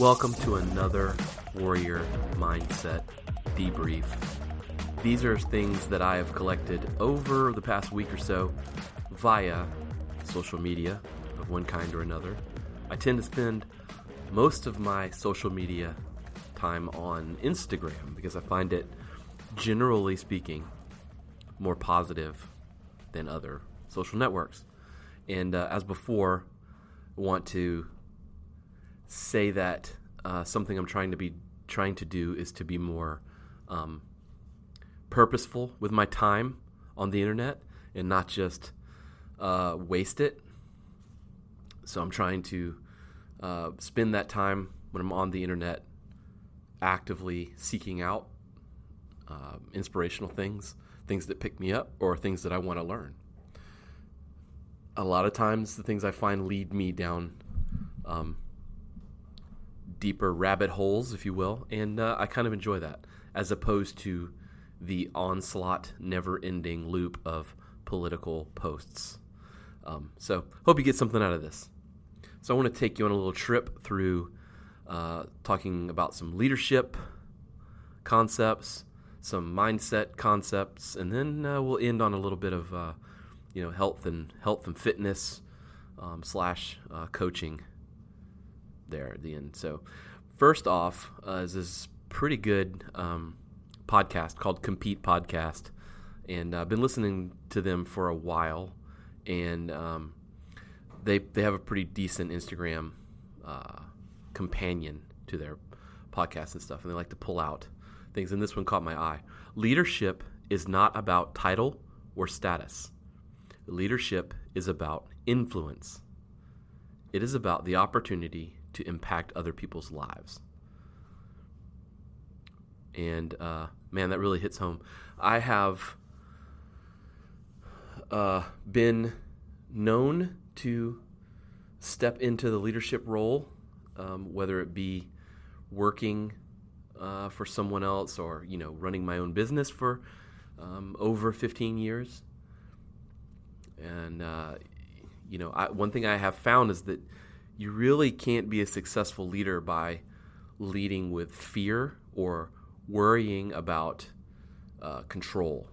Welcome to another Warrior Mindset debrief. These are things that I have collected over the past week or so via social media of one kind or another. I tend to spend most of my social media time on Instagram because I find it, generally speaking, more positive than other social networks. And uh, as before, I want to say that uh, something I'm trying to be trying to do is to be more um, purposeful with my time on the internet and not just uh, waste it. So I'm trying to uh, spend that time when I'm on the internet actively seeking out uh, inspirational things, things that pick me up, or things that I want to learn. A lot of times, the things I find lead me down um, deeper rabbit holes, if you will, and uh, I kind of enjoy that as opposed to the onslaught, never ending loop of political posts. Um, so, hope you get something out of this. So, I want to take you on a little trip through uh, talking about some leadership concepts, some mindset concepts, and then uh, we'll end on a little bit of uh, you know health and health and fitness um, slash uh, coaching there at the end. So, first off, uh, is this pretty good um, podcast called Compete Podcast, and I've been listening to them for a while, and um, they they have a pretty decent Instagram uh, companion to their podcast and stuff, and they like to pull out things. And this one caught my eye. Leadership is not about title or status. Leadership is about influence. It is about the opportunity to impact other people's lives. And uh, man, that really hits home. I have uh, been known to step into the leadership role, um, whether it be working uh, for someone else or you know running my own business for um, over 15 years. And uh, you know, I, one thing I have found is that you really can't be a successful leader by leading with fear or worrying about uh, control.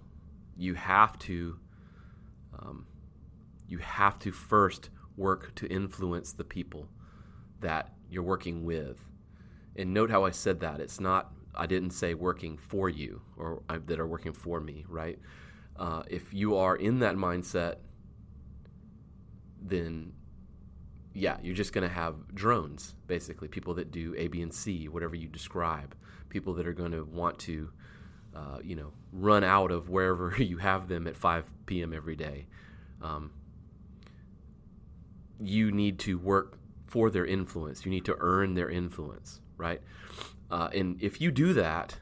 You have to um, you have to first work to influence the people that you're working with. And note how I said that. It's not I didn't say working for you or uh, that are working for me, right? Uh, if you are in that mindset, then yeah, you're just going to have drones, basically, people that do A, B, and C, whatever you describe, people that are going to want to, uh, you know, run out of wherever you have them at 5 p.m. every day. Um, you need to work for their influence. You need to earn their influence, right? Uh, and if you do that,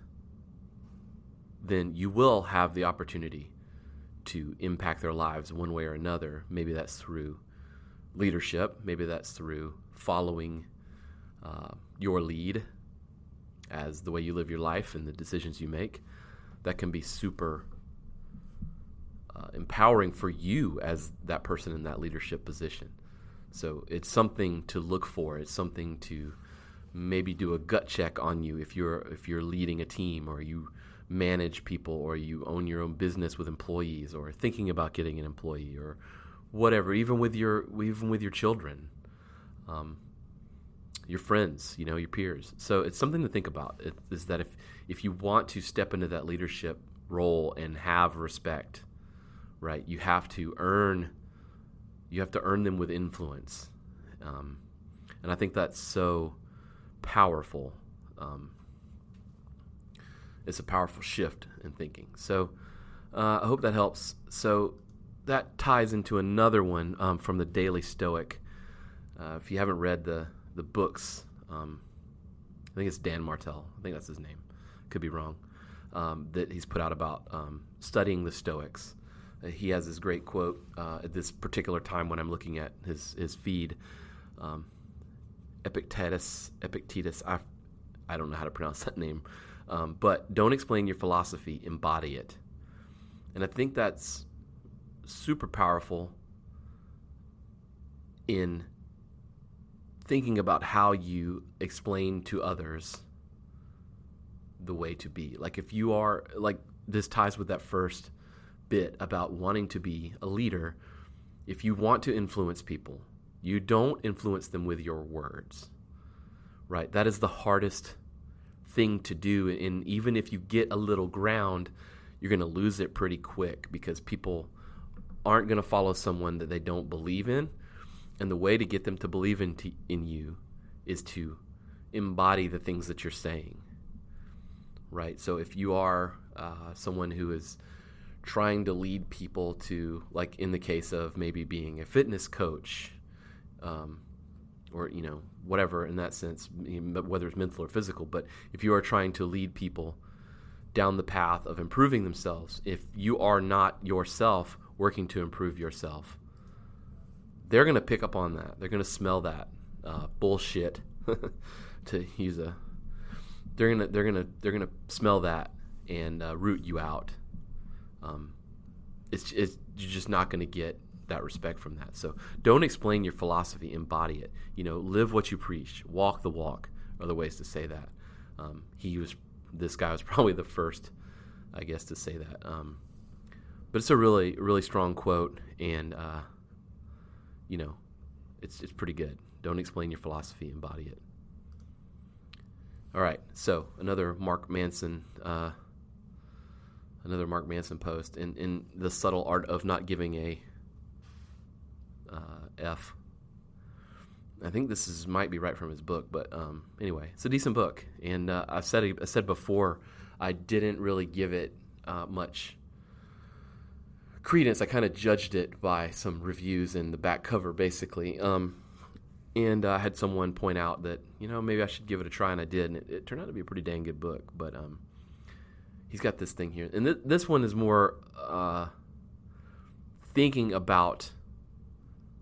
then you will have the opportunity to impact their lives one way or another. Maybe that's through leadership. Maybe that's through following uh, your lead as the way you live your life and the decisions you make. That can be super uh, empowering for you as that person in that leadership position. So it's something to look for. It's something to maybe do a gut check on you if you're if you're leading a team or you manage people or you own your own business with employees or thinking about getting an employee or whatever, even with your even with your children, um, your friends, you know, your peers. So it's something to think about. It, is that if if you want to step into that leadership role and have respect, right, you have to earn you have to earn them with influence, um, and I think that's so powerful. Um, it's a powerful shift in thinking. So uh, I hope that helps. So that ties into another one um, from the Daily Stoic. Uh, if you haven't read the the books, um, I think it's Dan Martell. I think that's his name. Could be wrong. Um, that he's put out about um, studying the Stoics. Uh, he has this great quote uh, at this particular time when I'm looking at his his feed. Um, Epictetus, Epictetus. I, I don't know how to pronounce that name, um, but don't explain your philosophy, embody it. And I think that's super powerful in thinking about how you explain to others the way to be. Like if you are like this ties with that first bit about wanting to be a leader. If you want to influence people, you don't influence them with your words. Right? That is the hardest thing to do and even if you get a little ground, you're going to lose it pretty quick because people aren't going to follow someone that they don't believe in. And the way to get them to believe in, t- in you is to embody the things that you're saying. Right? So if you are uh, someone who is trying to lead people to, like in the case of maybe being a fitness coach, um, or, you know, whatever in that sense, whether it's mental or physical, but if you are trying to lead people down the path of improving themselves, if you are not yourself working to improve yourself, they're going to pick up on that. They're going to smell that uh, bullshit, to use a. They're gonna they're gonna they're gonna smell that and uh, root you out. Um, it's it's you're just not going to get that respect from that. So don't explain your philosophy, embody it. You know, live what you preach, walk the walk. Are the ways to say that. Um, he was this guy was probably the first, I guess, to say that. Um, but it's a really really strong quote, and uh, you know, it's it's pretty good. Don't explain your philosophy, embody it. All right, so another Mark Manson, uh, another Mark Manson post in in the subtle art of not giving a uh, F. I think this is might be right from his book, but um, anyway, it's a decent book, and uh, I've said I said before I didn't really give it uh, much credence. I kind of judged it by some reviews in the back cover, basically. Um, and I uh, had someone point out that you know maybe I should give it a try, and I did, and it, it turned out to be a pretty dang good book. But um, he's got this thing here, and th- this one is more uh, thinking about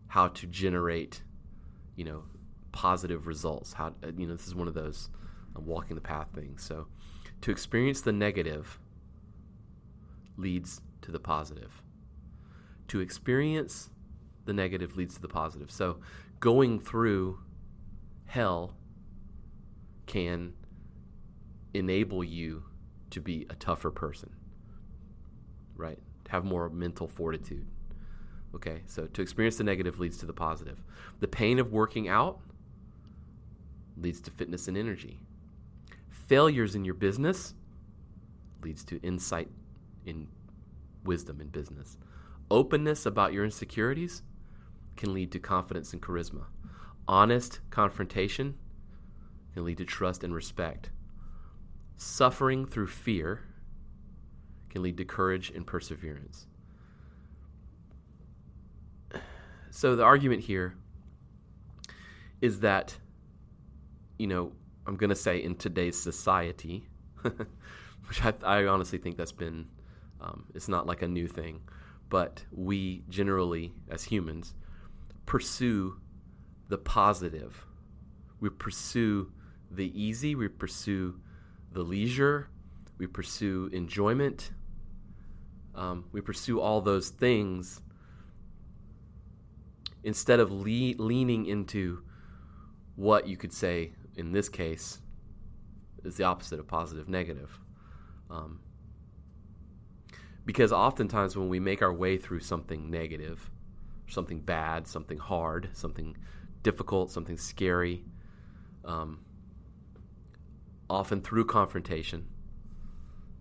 how to generate, you know, positive results. How uh, you know this is one of those uh, walking the path things. So, to experience the negative leads to the positive to experience the negative leads to the positive. So going through hell can enable you to be a tougher person, right? Have more mental fortitude. Okay, so to experience the negative leads to the positive. The pain of working out leads to fitness and energy. Failures in your business leads to insight in wisdom in business. Openness about your insecurities can lead to confidence and charisma. Honest confrontation can lead to trust and respect. Suffering through fear can lead to courage and perseverance. So the argument here is that, you know, I'm going to say in today's society, which I, I, honestly think that's been, um, it's not like a new thing but we generally, as humans, pursue the positive. We pursue the easy, we pursue the leisure, we pursue enjoyment, um, we pursue all those things instead of le- leaning into what you could say in this case is the opposite of positive negative. Um, because oftentimes when we make our way through something negative, something bad, something hard, something difficult, something scary, um, often through confrontation,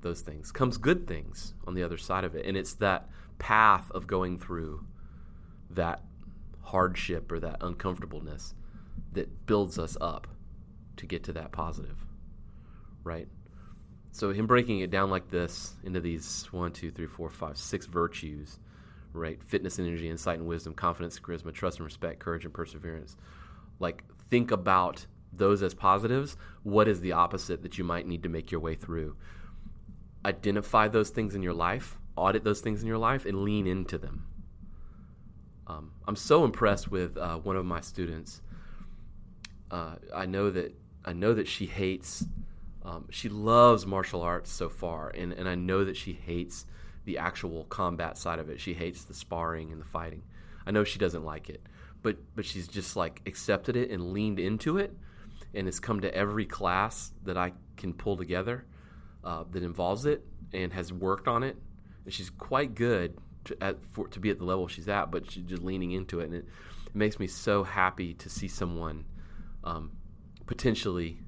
those things comes good things on the other side of it. And it's that path of going through that hardship or that uncomfortableness that builds us up to get to that positive, right? So him breaking it down like this into these one, two, three, four, five, six virtues, right? Fitness, energy, insight, and wisdom, confidence, charisma, trust and respect, courage and perseverance. Like, think about those as positives. What is the opposite that you might need to make your way through? Identify those things in your life, audit those things in your life, and lean into them. Um, I'm so impressed with uh, one of my students. Uh, I know that I know that she hates. Um, she loves martial arts so far, and, and I know that she hates the actual combat side of it. She hates the sparring and the fighting. I know she doesn't like it, but but she's just like accepted it and leaned into it, and has come to every class that I can pull together uh, that involves it, and has worked on it. And she's quite good to, at, for, to be at the level she's at, but she's just leaning into it, and it, it makes me so happy to see someone um, potentially,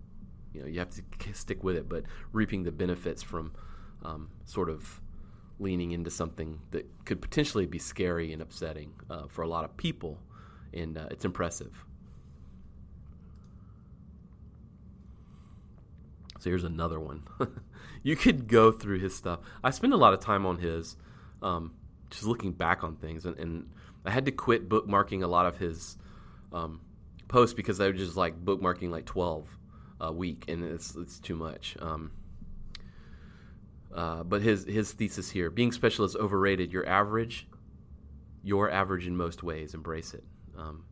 you know, you have to stick with it, but reaping the benefits from um, sort of leaning into something that could potentially be scary and upsetting uh, for a lot of people, and uh, it's impressive. So here's another one. you could go through his stuff. I spend a lot of time on his, um, just looking back on things, and, and, I had to quit bookmarking a lot of his um, posts because I was just like bookmarking like twelve a week, and it's it's too much. Um, uh, but his his thesis here: being special is overrated. You're average. You're average in most ways. Embrace it. Um,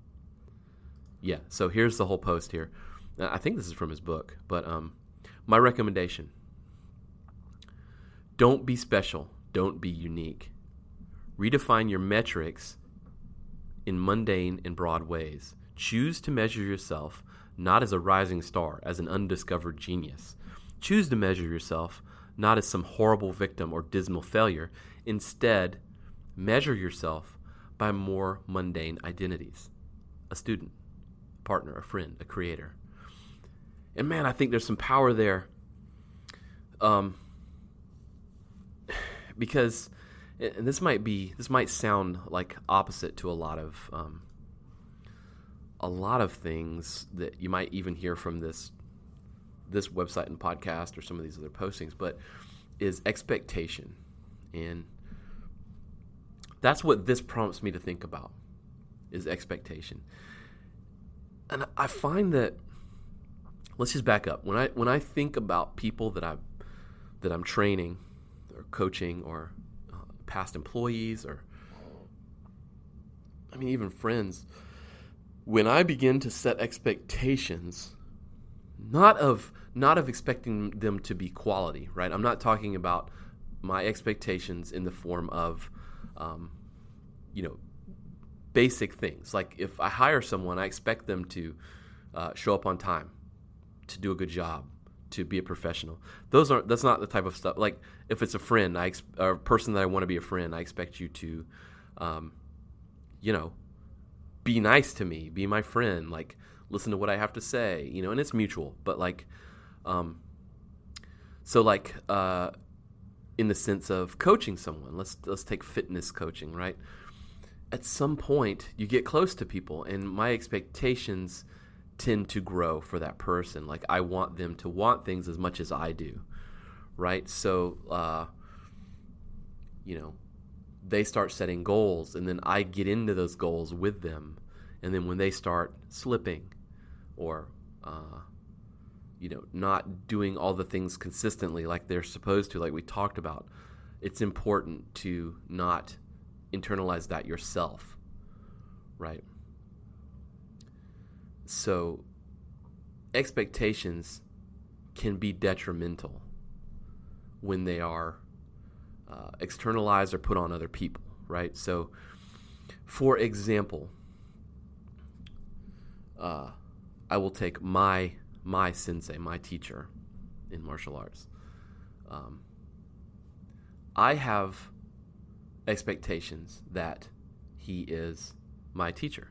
yeah. So here's the whole post here. I think this is from his book, but um, my recommendation: don't be special. Don't be unique. Redefine your metrics in mundane and broad ways. Choose to measure yourself not as a rising star, as an undiscovered genius. Choose to measure yourself not as some horrible victim or dismal failure. Instead, measure yourself by more mundane identities a student, a partner, a friend, a creator. And man, I think there's some power there. Um, because and this might be this might sound like opposite to a lot of um, a lot of things that you might even hear from this this website and podcast or some of these other postings, but is expectation. And that's what this prompts me to think about is expectation. And I find that let's just back up. When I when I think about people that I that I'm training or coaching or uh, past employees or I mean even friends when I begin to set expectations not of not of expecting them to be quality, right? I'm not talking about my expectations in the form of um, you know basic things like if I hire someone, I expect them to uh, show up on time, to do a good job, to be a professional. Those aren't. That's not the type of stuff. Like if it's a friend, I or a person that I want to be a friend, I expect you to, um, you know, be nice to me, be my friend, like listen to what I have to say, you know, and it's mutual. But like, um, so like, uh, in the sense of coaching someone, let's let's take fitness coaching, right? At some point, you get close to people, and my expectations tend to grow for that person. Like I want them to want things as much as I do, right? So, uh, you know, they start setting goals, and then I get into those goals with them, and then when they start slipping, or uh, you know, not doing all the things consistently like they're supposed to, like we talked about, it's important to not internalize that yourself, right? So expectations can be detrimental when they are uh, externalized or put on other people, right? So, for example, uh, I will take my my sensei, my teacher in martial arts. Um, I have expectations that he is my teacher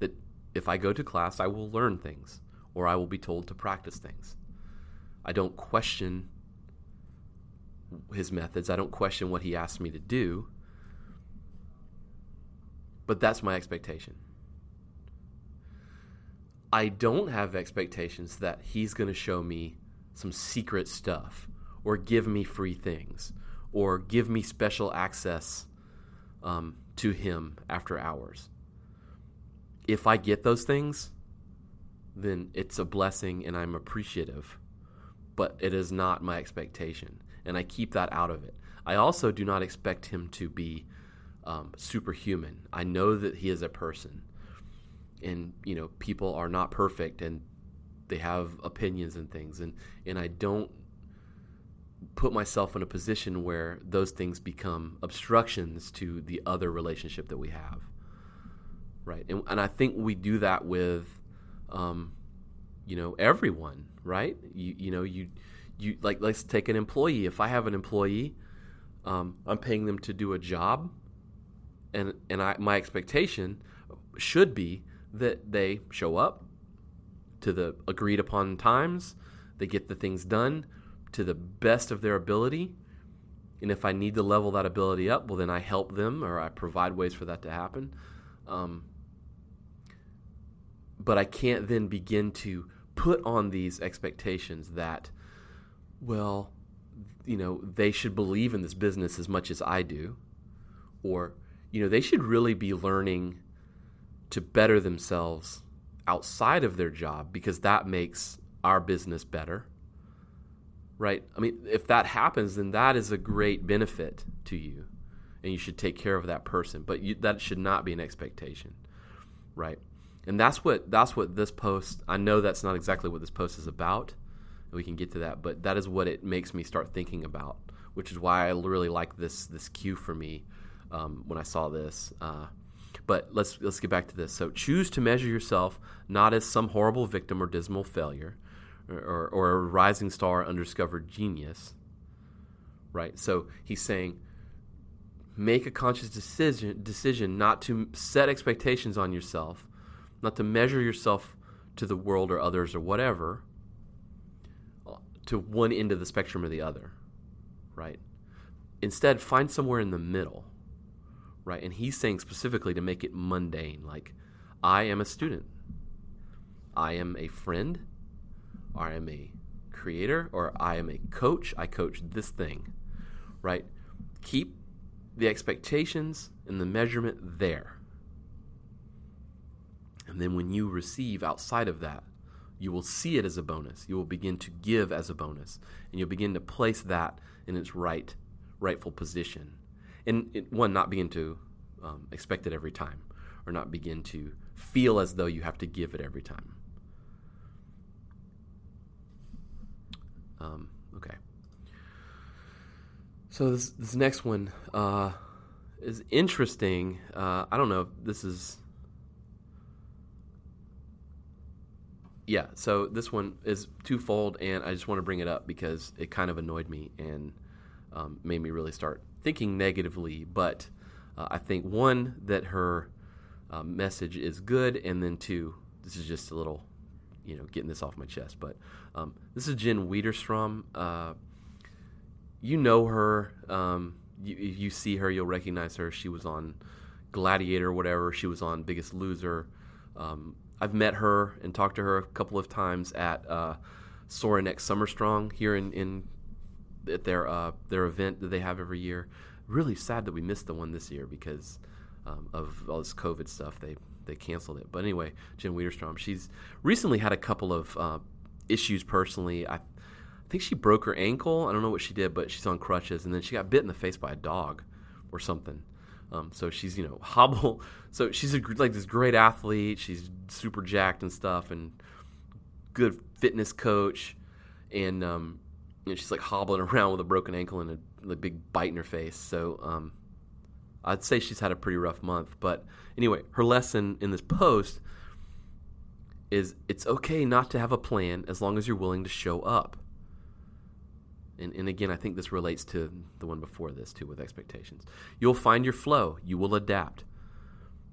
That if I go to class, I will learn things or I will be told to practice things. I don't question his methods, I don't question what he asks me to do, but that's my expectation. I don't have expectations that he's going to show me some secret stuff or give me free things or give me special access um, to him after hours. If I get those things, then it's a blessing and I'm appreciative, but it is not my expectation. And I keep that out of it. I also do not expect him to be um, superhuman. I know that he is a person, and you know people are not perfect, and they have opinions and things, and and I don't put myself in a position where those things become obstructions to the other relationship that we have, right? And and I think we do that with, um, you know, everyone, right? You you know you you like let's take an employee. If I have an employee, um, I'm paying them to do a job and and I, my expectation should be that they show up to the agreed upon times, they get the things done to the best of their ability. And if I need to level that ability up, well, then I help them or I provide ways for that to happen. Um, but I can't then begin to put on these expectations that, well, you know, they should believe in this business as much as I do, or you know, they should really be learning to better themselves outside of their job because that makes our business better. Right? I mean, if that happens, then that is a great benefit to you and you should take care of that person, but you, that should not be an expectation. Right? And that's what that's what this post I know that's not exactly what this post is about. We can get to that, but that is what it makes me start thinking about, which is why I really like this this cue for me um, when I saw this. Uh, but let's let's get back to this. So choose to measure yourself not as some horrible victim or dismal failure, or, or, or a rising star, undiscovered genius. Right. So he's saying, make a conscious decision decision not to set expectations on yourself, not to measure yourself to the world or others or whatever, to one end of the spectrum or the other. Right. Instead, find somewhere in the middle right? And he's saying specifically to make it mundane, like, I am a student, I am a friend, I am a creator, or I am a coach. I coach this thing, right? Keep the expectations and the measurement there. And then when you receive outside of that, you will see it as a bonus. You will begin to give as a bonus, and you'll begin to place that in its right, rightful position. And it, one not begin to um, expect it every time or not begin to feel as though you have to give it every time. Um, okay. So this, this next one uh, is interesting. Uh, i don't know if this is yeah so this one is twofold and i just want to bring it up because it kind of annoyed me and um, made me really start thinking negatively, but uh, I think one that her uh, message is good, and then two, this is just a little, you know, getting this off my chest. But um, this is Jen Widerstrom. Uh, you know her. Um, you, if you see her, you'll recognize her. She was on Gladiator, whatever. She was on Biggest Loser. Um, I've met her and talked to her a couple of times at uh, Summer Strong here in, in at their uh, their event that they have every year. Really sad that we missed the one this year because um, of all this COVID stuff. They they canceled it. But anyway, Jen Widerstrom, she's recently had a couple of uh, issues personally. I, I think she broke her ankle. I don't know what she did, but she's on crutches, and then she got bit in the face by a dog or something. Um, so she's you know hobble. So she's a, like this great athlete. She's super jacked and stuff, and good fitness coach. And um, you know, she's like hobbling around with a broken ankle and a, big bite in her face. So um, I'd say she's had a pretty rough month. But anyway, her lesson in this post is it's okay not to have a plan as long as you're willing to show up. And, and again, I think this relates to the one before this too with expectations. You'll find your flow, you will adapt.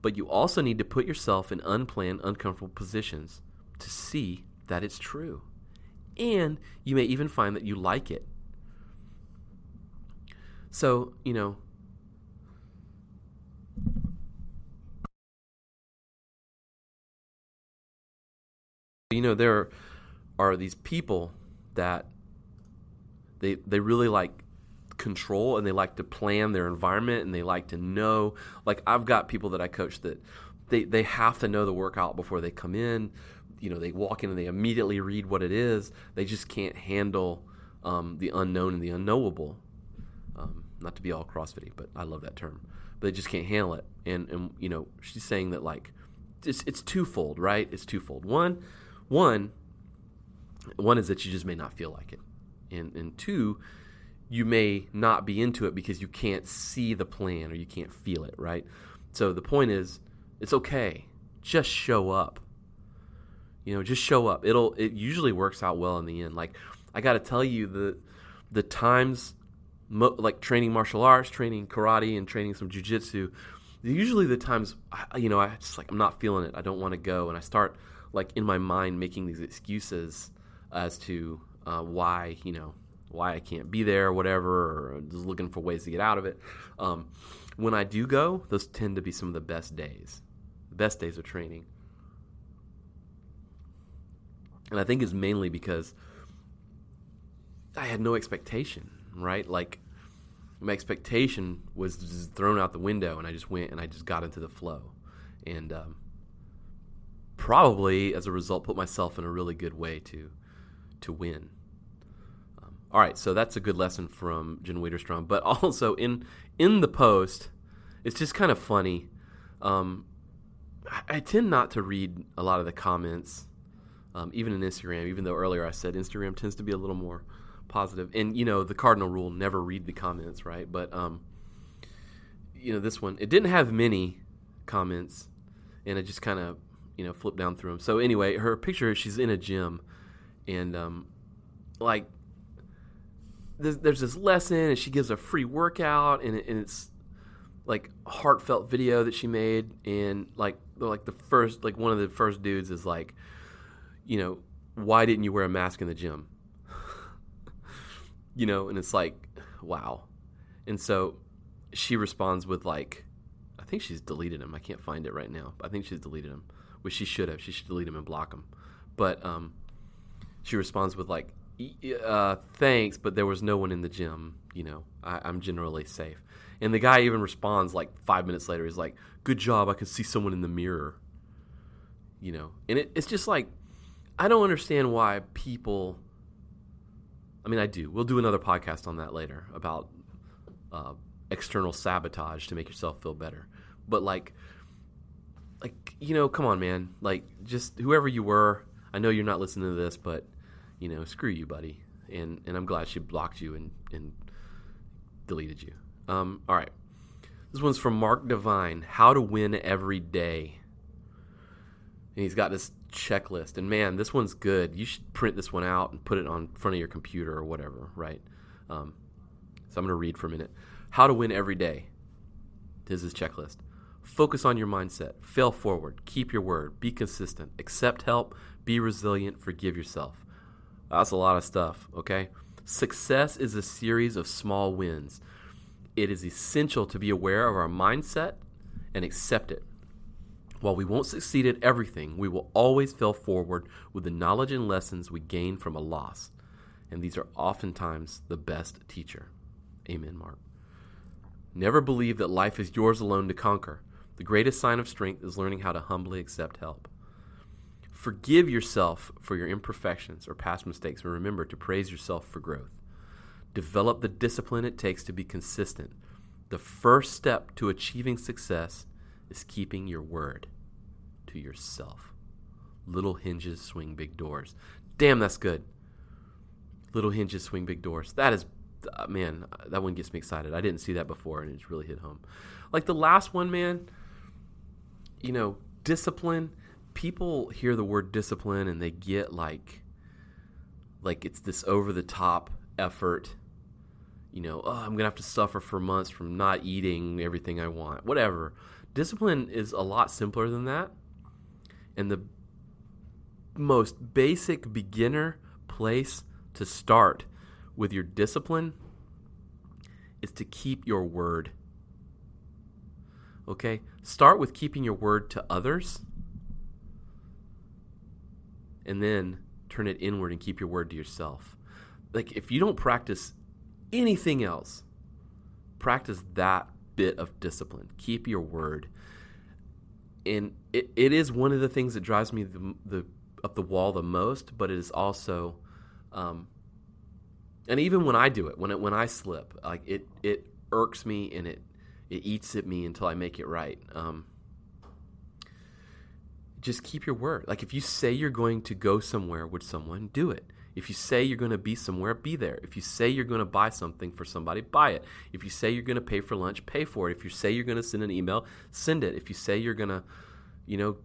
But you also need to put yourself in unplanned, uncomfortable positions to see that it's true and you may even find that you like it. So, you know, you know there are these people that they they really like control and they like to plan their environment and they like to know like I've got people that I coach that they they have to know the workout before they come in. You know, they walk in and they immediately read what it is. They just can't handle um, the unknown and the unknowable. Um, not to be all CrossFitty, but I love that term. But they just can't handle it. And and you know, she's saying that like it's it's twofold, right? It's twofold. One, one, one is that you just may not feel like it, and and two, you may not be into it because you can't see the plan or you can't feel it, right? So the point is, it's okay. Just show up. You know, just show up. It'll it usually works out well in the end. Like I got to tell you the the times mo- like training martial arts, training karate and training some jujitsu, usually the times I, you know I just like I'm not feeling it. I don't want to go and I start like in my mind making these excuses as to uh, why, you know, why I can't be there or whatever or just looking for ways to get out of it. Um, when I do go, those tend to be some of the best days the best days of training. And I think it's mainly because I had no expectation, right? Like my expectation was just thrown out the window, and I just went and I just got into the flow, and um, probably as a result put myself in a really good way to to win. All right, so that's a good lesson from Jen Widerstrom, but also in in the post, it's just kind of funny. Um, I tend not to read a lot of the comments, um, even in Instagram. Even though earlier I said Instagram tends to be a little more positive, and you know the cardinal rule: never read the comments, right? But um, you know this one, it didn't have many comments, and I just kind of you know flipped down through them. So anyway, her picture, she's in a gym, and um, like there's, there's this lesson, and she gives a free workout, and, it, and it's like heartfelt video that she made, and like like the first like one of the first dudes is like, you know, why didn't you wear a mask in the gym? you know, and it's like, wow. And so she responds with like, I think she's deleted him. I can't find it right now. I think she's deleted him, which she should have. She should delete him and block him. But um, she responds with like, uh, thanks, but there was no one in the gym. You know, I, I'm generally safe. And the guy even responds like five minutes later. He's like, "Good job. I can see someone in the mirror." You know, and it, it's just like I don't understand why people. I mean, I do. We'll do another podcast on that later about uh, external sabotage to make yourself feel better. But like, like you know, come on, man. Like, just whoever you were. I know you're not listening to this, but you know, screw you, buddy. And and I'm glad she blocked you and and deleted you. Um, all right. This one's from Mark Divine How to Win Every Day. And he's got this checklist. And man, this one's good. You should print this one out and put it on front of your computer or whatever, right? Um, so I'm going to read for a minute. How to Win Every Day. This is checklist. Focus on your mindset. Fail forward. Keep your word. Be consistent. Accept help. Be resilient. Forgive yourself. That's a lot of stuff, okay? Success is a series of small wins it is essential to be aware of our mindset and accept it. While we won't succeed at everything, we will always fail forward with the knowledge and lessons we gain from a loss. And these are oftentimes the best teacher. Amen, Mark. Never believe that life is yours alone to conquer. The greatest sign of strength is learning how to humbly accept help. Forgive yourself for your imperfections or past mistakes, and remember to praise yourself for growth. Develop the discipline it takes to be consistent. The first step to achieving success is keeping your word to yourself. Little hinges swing big doors. Damn, that's good. Little hinges swing big doors. That is, uh, man, that one gets me excited. I didn't see that before, and it's really hit home. Like the last one, man, you know, discipline. People hear the word discipline and they get like, like it's this over the top effort you know, oh, I'm to have to suffer for months from not eating everything I want, whatever. Discipline is a lot simpler than that. And the most basic beginner place to start with your discipline is to keep your word. Okay? Start with keeping your word to others and then turn it inward and keep your word to yourself. Like if you don't practice anything else, practice that bit of discipline. Keep your word. And it, it is one of the things that drives me the, the up the wall the most, but it is also, um, and even when I do it, when it, when I slip, like it it irks me and it it eats at me until I make it right. Um, just keep your word. Like if you say you're going to go somewhere with someone, do it. If you say you're going to be somewhere, be there. If you say you're going to buy something for somebody, buy it. If you say you're going to pay for lunch, pay for it. If you say you're going to send an email, send it. If you say you're going to, you know,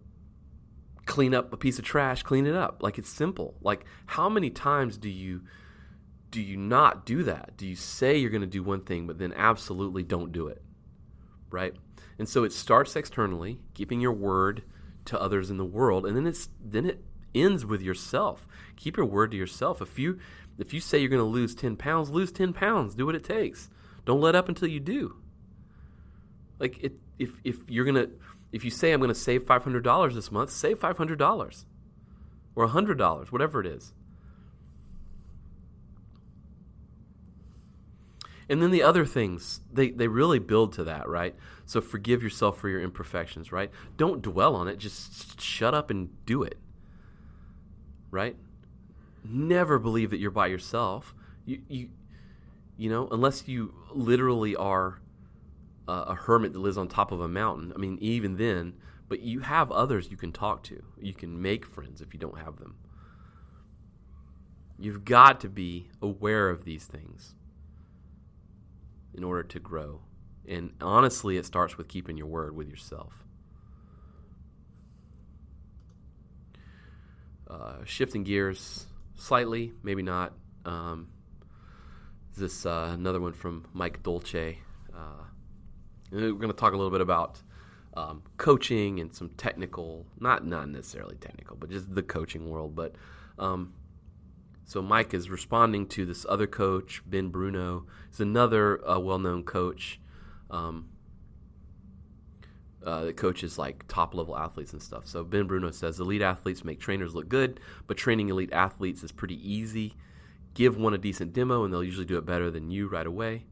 clean up a piece of trash, clean it up. Like it's simple. Like how many times do you do you not do that? Do you say you're going to do one thing but then absolutely don't do it? Right? And so it starts externally, keeping your word to others in the world, and then it's then it ends with yourself. Keep your word to yourself. If you if you say you're going to lose 10 pounds, lose 10 pounds. Do what it takes. Don't let up until you do. Like it, if if you're to if you say I'm going to save $500 this month, save $500 or $100, whatever it is. And then the other things, they, they really build to that, right? So forgive yourself for your imperfections, right? Don't dwell on it. Just shut up and do it right? Never believe that you're by yourself. You, you, you know, unless you literally are a hermit that lives on top of a mountain. I mean, even then, but you have others you can talk to. You can make friends if you don't have them. You've got to be aware of these things in order to grow. And honestly, it starts with keeping your word with yourself. Uh, shifting gears slightly, maybe not. Um, this uh, another one from Mike Dolce. Uh, we're going to talk a little bit about um, coaching and some technical, not not necessarily technical, but just the coaching world. But um, so Mike is responding to this other coach, Ben Bruno. He's another uh, well-known coach. Um, uh, that coaches like top level athletes and stuff. So Ben Bruno says elite athletes make trainers look good, but training elite athletes is pretty easy. Give one a decent demo, and they'll usually do it better than you right away.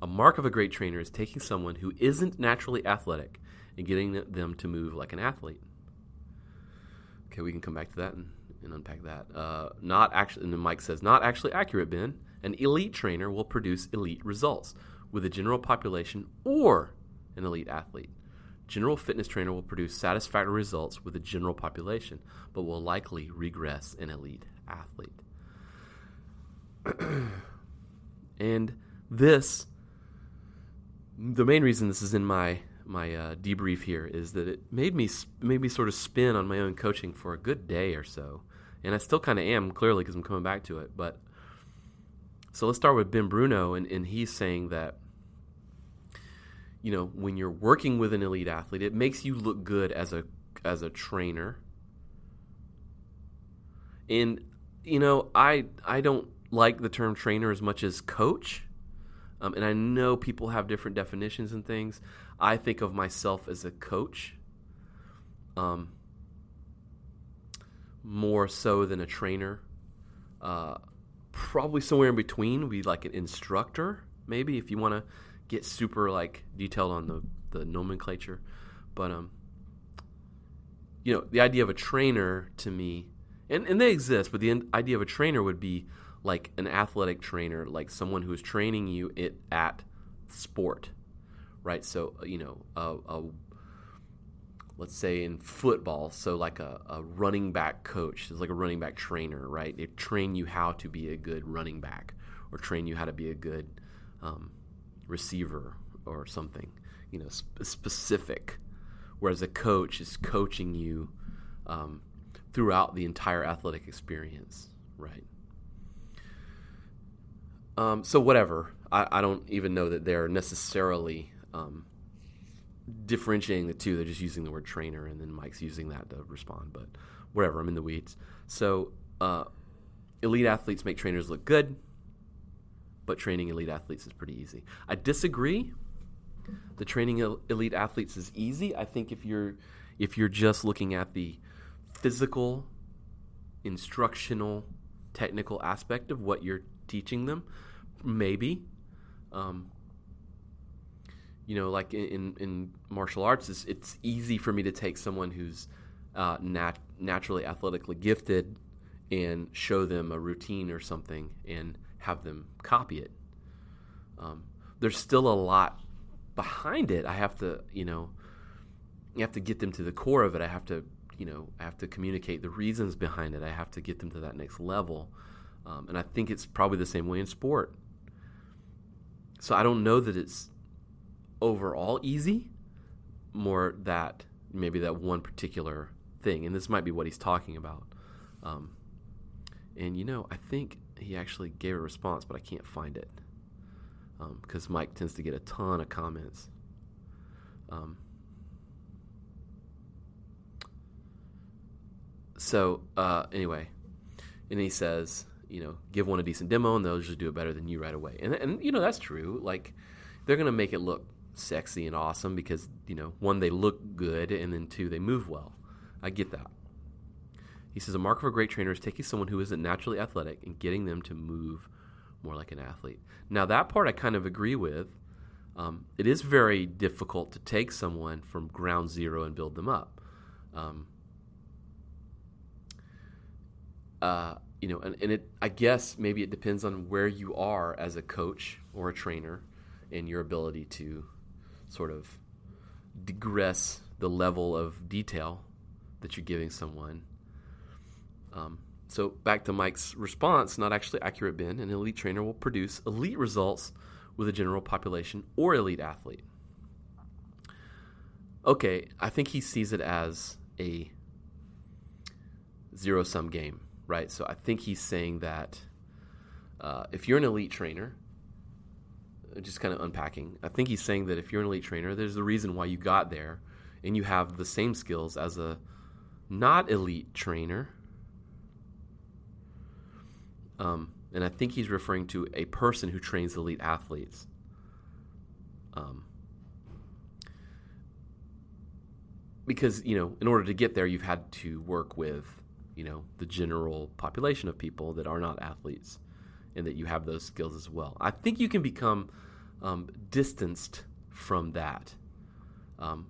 A mark of a great trainer is taking someone who isn't naturally athletic and getting them to move like an athlete. Okay, we can come back to that and unpack that. Uh, not actually, and then Mike says, not actually accurate, Ben. An elite trainer will produce elite results with a general population or an elite athlete. General fitness trainer will produce satisfactory results with a general population, but will likely regress an elite athlete. and this, the main reason this is in my my uh, debrief here is that it made me made me sort of spin on my own coaching for a good day or so, and I still kind of am clearly because I'm coming back to it. But so let's start with Ben Bruno, and, and he's saying that you know, when you're working with an elite athlete, it makes you look good as a as a trainer. And you know, I I don't like the term trainer as much as coach. Um, and I know people have different definitions and things. I think of myself as a coach, um, more so than a trainer. Uh, probably somewhere in between would be like an instructor, maybe if you want to get super like detailed on the the nomenclature, but um, you know, the idea of a trainer to me, and and they exist, but the idea of a trainer would be like an athletic trainer, like someone who is training you it at sport, right? So you know, a, a let's say in football, so like a, a running back coach is like a running back trainer, right? They train you how to be a good running back, or train you how to be a good um, receiver or something, you know, sp- specific. Whereas a coach is coaching you um, throughout the entire athletic experience, right? Um, so whatever, I, I, don't even know that they're necessarily um, differentiating the two. They're just using the word trainer, and then Mike's using that to respond. But whatever, I'm in the weeds. So uh, elite athletes make trainers look good but training elite athletes is pretty easy. I disagree. The training elite athletes is easy. I think if you're if you're just looking at the physical, instructional, technical aspect of what you're teaching them, maybe. Um, you know, like in, in martial arts, it's, it's easy for me to take someone who's uh, nat- naturally athletically gifted and show them a routine or something and have them copy it. Um, there's still a lot behind it. I have to, you know, you have to get them to the core of it. I have to, you know, I have to communicate the reasons behind it. I have to get them to that next level. Um, and I think it's probably the same way in sport. So I don't know that it's overall easy, more that maybe that one particular thing. And this might be what he's talking about. Um, and you know, I think he actually gave a response, but I can't find it because um, Mike tends to get a ton of comments. Um, so uh, anyway, and he says, you know, give one a decent demo, and they'll usually do it better than you right away. And and you know that's true. Like they're gonna make it look sexy and awesome because you know one they look good, and then two they move well. I get that. He says a mark of a great trainer is taking someone who isn't naturally athletic and getting them to move more like an athlete. Now, that part I kind of agree with. Um, it is very difficult to take someone from ground zero and build them up. Um, uh, you know, and, and it, I guess maybe it depends on where you are as a coach or a trainer and your ability to sort of digress the level of detail that you're giving someone. Um, so back to Mike's response, not actually accurate, Ben. An elite trainer will produce elite results with a general population or elite athlete. Okay, I think he sees it as a zero sum game, right? So I think he's saying that uh, if you're an elite trainer, just kind of unpacking, I think he's saying that if you're an elite trainer, there's a reason why you got there and you have the same skills as a not elite trainer um, and I think he's referring to a person who trains elite athletes. Um, because you know, in order to get there, you've had to work with you know the general population of people that are not athletes, and that you have those skills as well. I think you can become um, distanced from that. Um,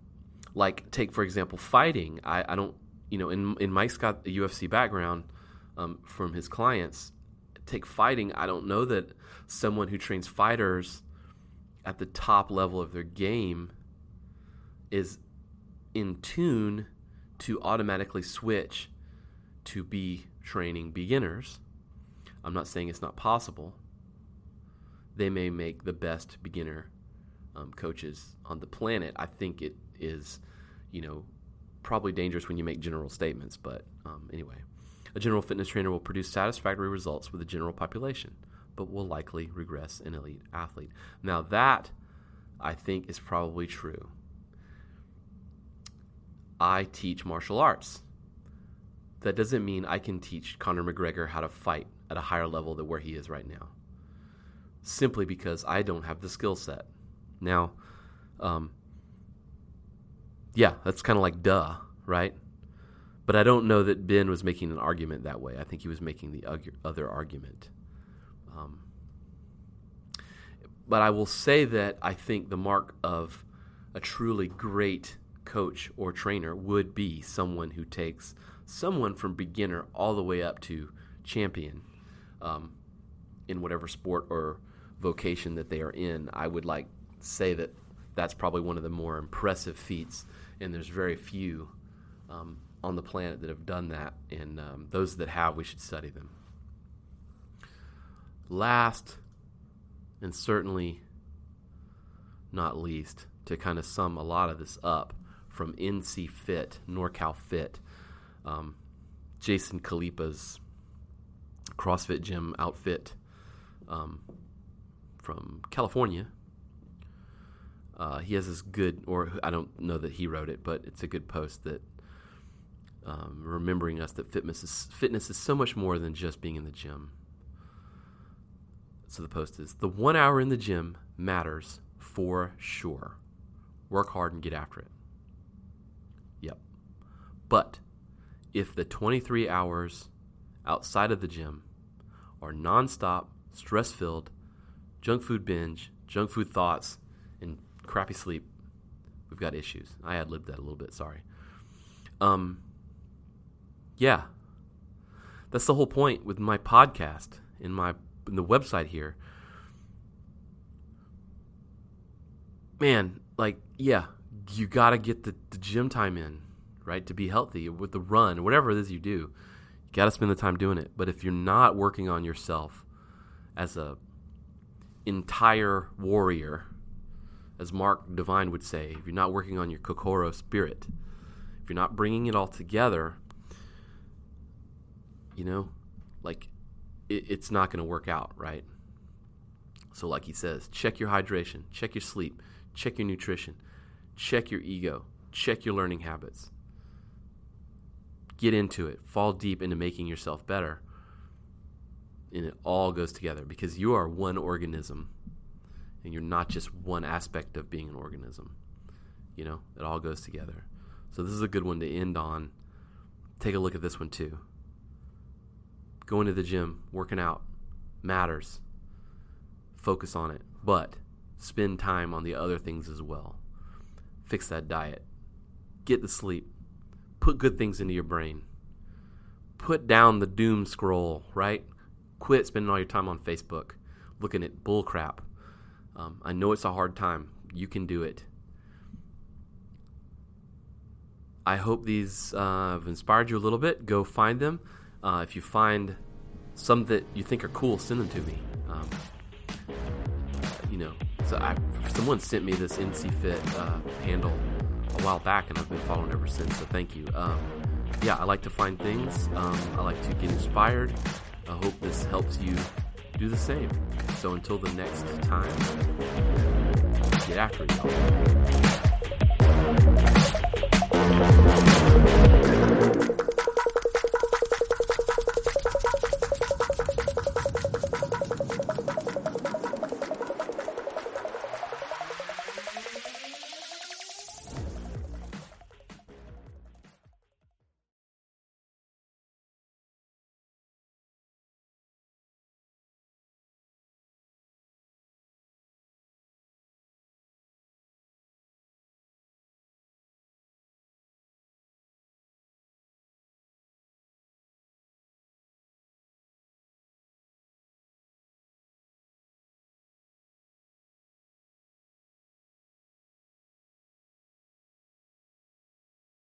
like take for example fighting. I, I don't you know in in Mike's got a UFC background um, from his clients take fighting, I don't know that someone who trains fighters at the top level of their game is in tune to automatically switch to be training beginners. I'm not saying it's not possible. They may make the best beginner um, coaches on the planet. I think it is, you know, probably dangerous when you make general statements, but um, anyway. A general fitness trainer will produce satisfactory results with the general population, but will likely regress an elite athlete. Now, that I think is probably true. I teach martial arts. That doesn't mean I can teach Conor McGregor how to fight at a higher level than where he is right now, simply because I don't have the skill set. Now, um, yeah, that's kind of like duh, right? But I don't know that Ben was making an argument that way. I think he was making the other argument. Um, but I will say that I think the mark of a truly great coach or trainer would be someone who takes someone from beginner all the way up to champion um, in whatever sport or vocation that they are in. I would like say that that's probably one of the more impressive feats, and there's very few um, on the planet that have done that, and um, those that have, we should study them. Last, and certainly not least, to kind of sum a lot of this up from NC Fit, NorCal Fit, um, Jason Khalipa's CrossFit gym outfit um, from California. Uh, he has this good, or I don't know that he wrote it, but it's a good post that um, remembering us that fitness is, fitness is so much more than just being in the gym. So the post is the one hour in the gym matters for sure. Work hard and get after it. Yep. But if the 23 hours outside of the gym are nonstop, stress filled, junk food binge, junk food thoughts, and crappy sleep, we've got issues. I had lived that a little bit. Sorry. Um. Yeah. That's the whole point with my podcast in my in the website here. Man, like, yeah, you got to get the, the gym time in, right, to be healthy with the run, whatever it is you do. You got to spend the time doing it. But if you're not working on yourself as a entire warrior, as Mark Divine would say, if you're not working on your Kokoro spirit, if you're not bringing it all together, you know, like it, it's not going to work out, right? So, like he says, check your hydration, check your sleep, check your nutrition, check your ego, check your learning habits. Get into it, fall deep into making yourself better. And it all goes together because you are one organism and you're not just one aspect of being an organism. You know, it all goes together. So, this is a good one to end on. Take a look at this one too. Going to the gym, working out matters. Focus on it, but spend time on the other things as well. Fix that diet. Get the sleep. Put good things into your brain. Put down the doom scroll, right? Quit spending all your time on Facebook looking at bullcrap. Um, I know it's a hard time. You can do it. I hope these uh, have inspired you a little bit. Go find them. Uh, if you find some that you think are cool, send them to me. Um, you know, so I, someone sent me this NC Fit uh, handle a while back, and I've been following ever since. So thank you. Um, yeah, I like to find things. Um, I like to get inspired. I hope this helps you do the same. So until the next time, get after it.